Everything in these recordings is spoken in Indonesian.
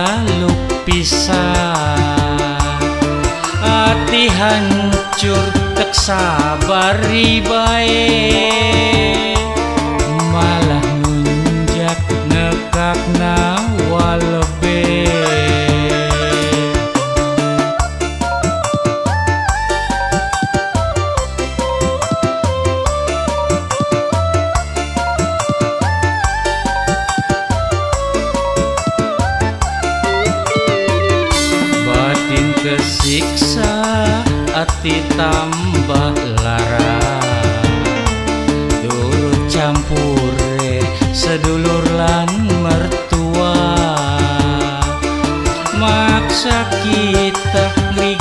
jaluk pisah. Hati hancur tek sabar ribae Malah nunjak nekakna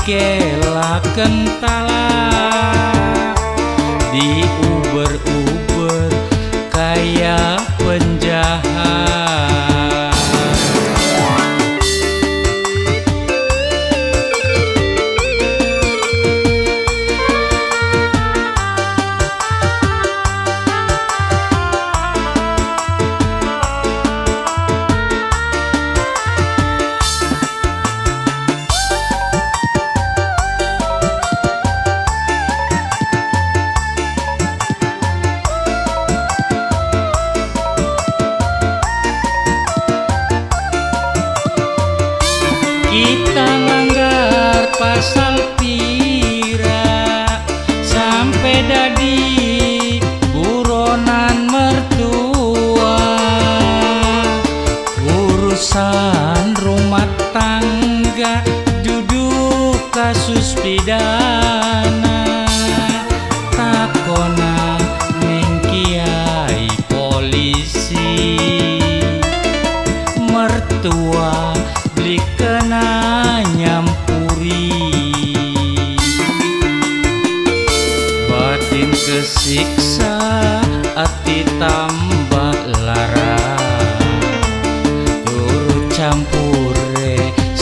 ngrigela kentala Kita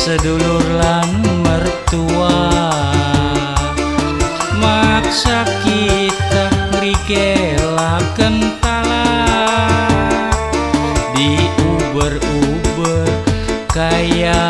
sedulur lan mertua. Maksa kita ngrigela kentala di uber-uber kayak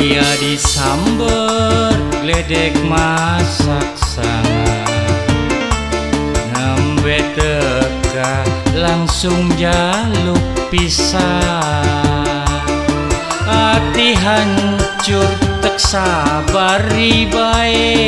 Ayah disamber gledek masak sana Nembe teka langsung jaluk pisah. Hati hancur tek sabar ribae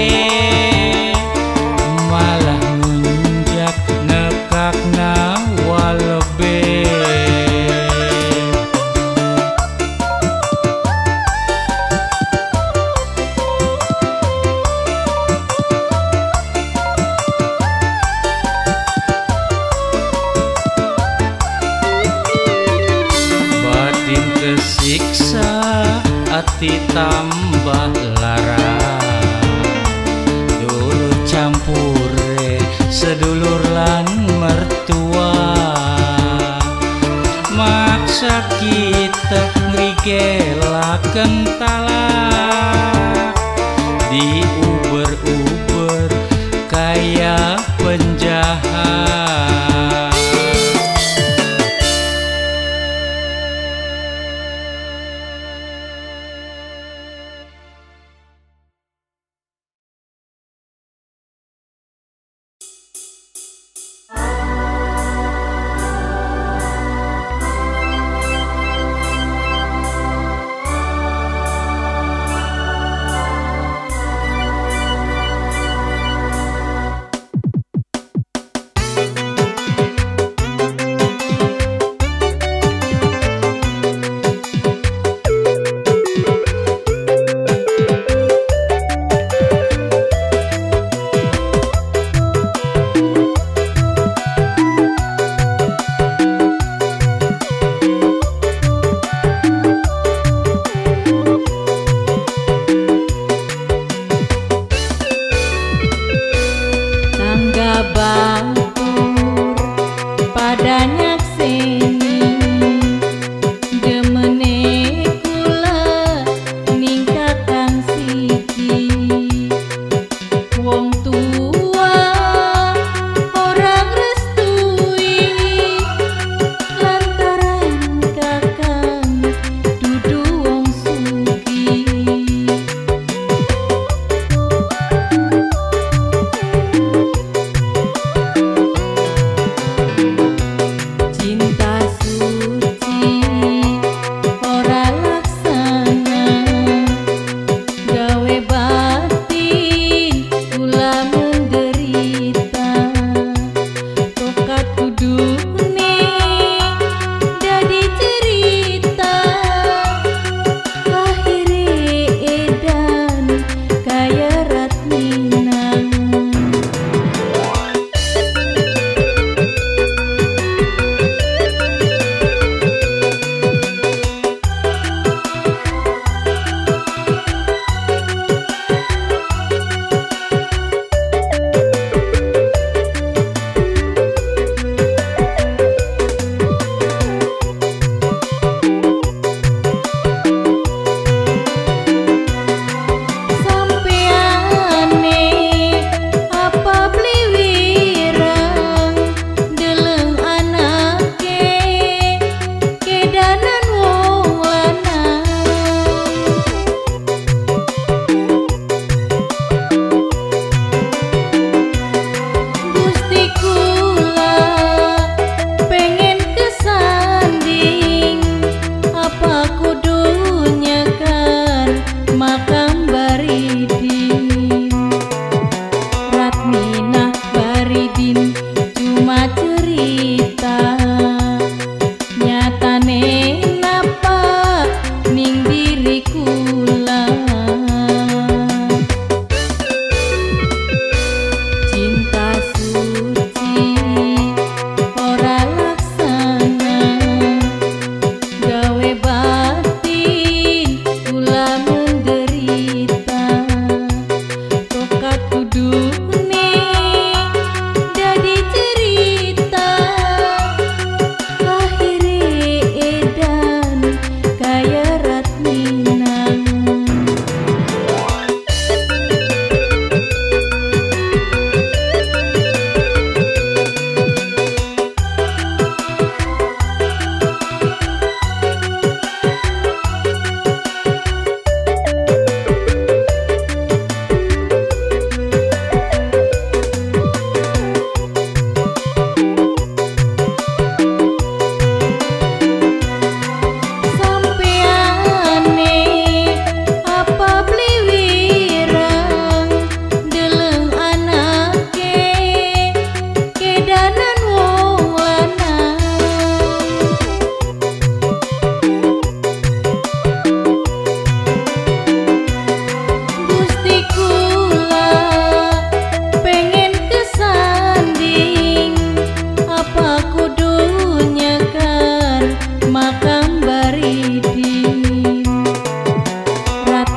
hati tambah lara. Turut campure sedulur lan mertua. Maksa kita ngrigela kentala Di uber-uber kayak penjahat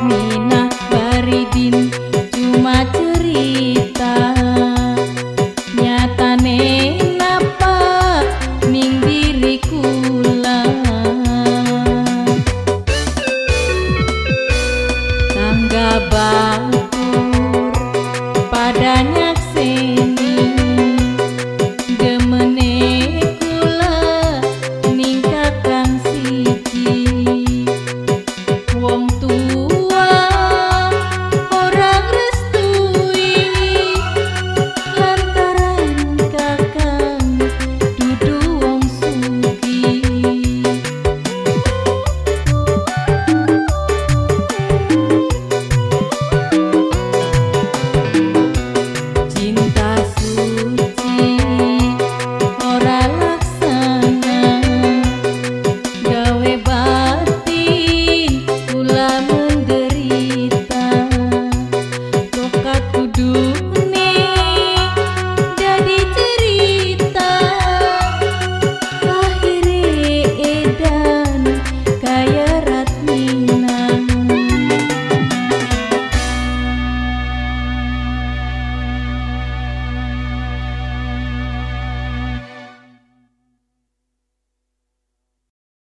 mean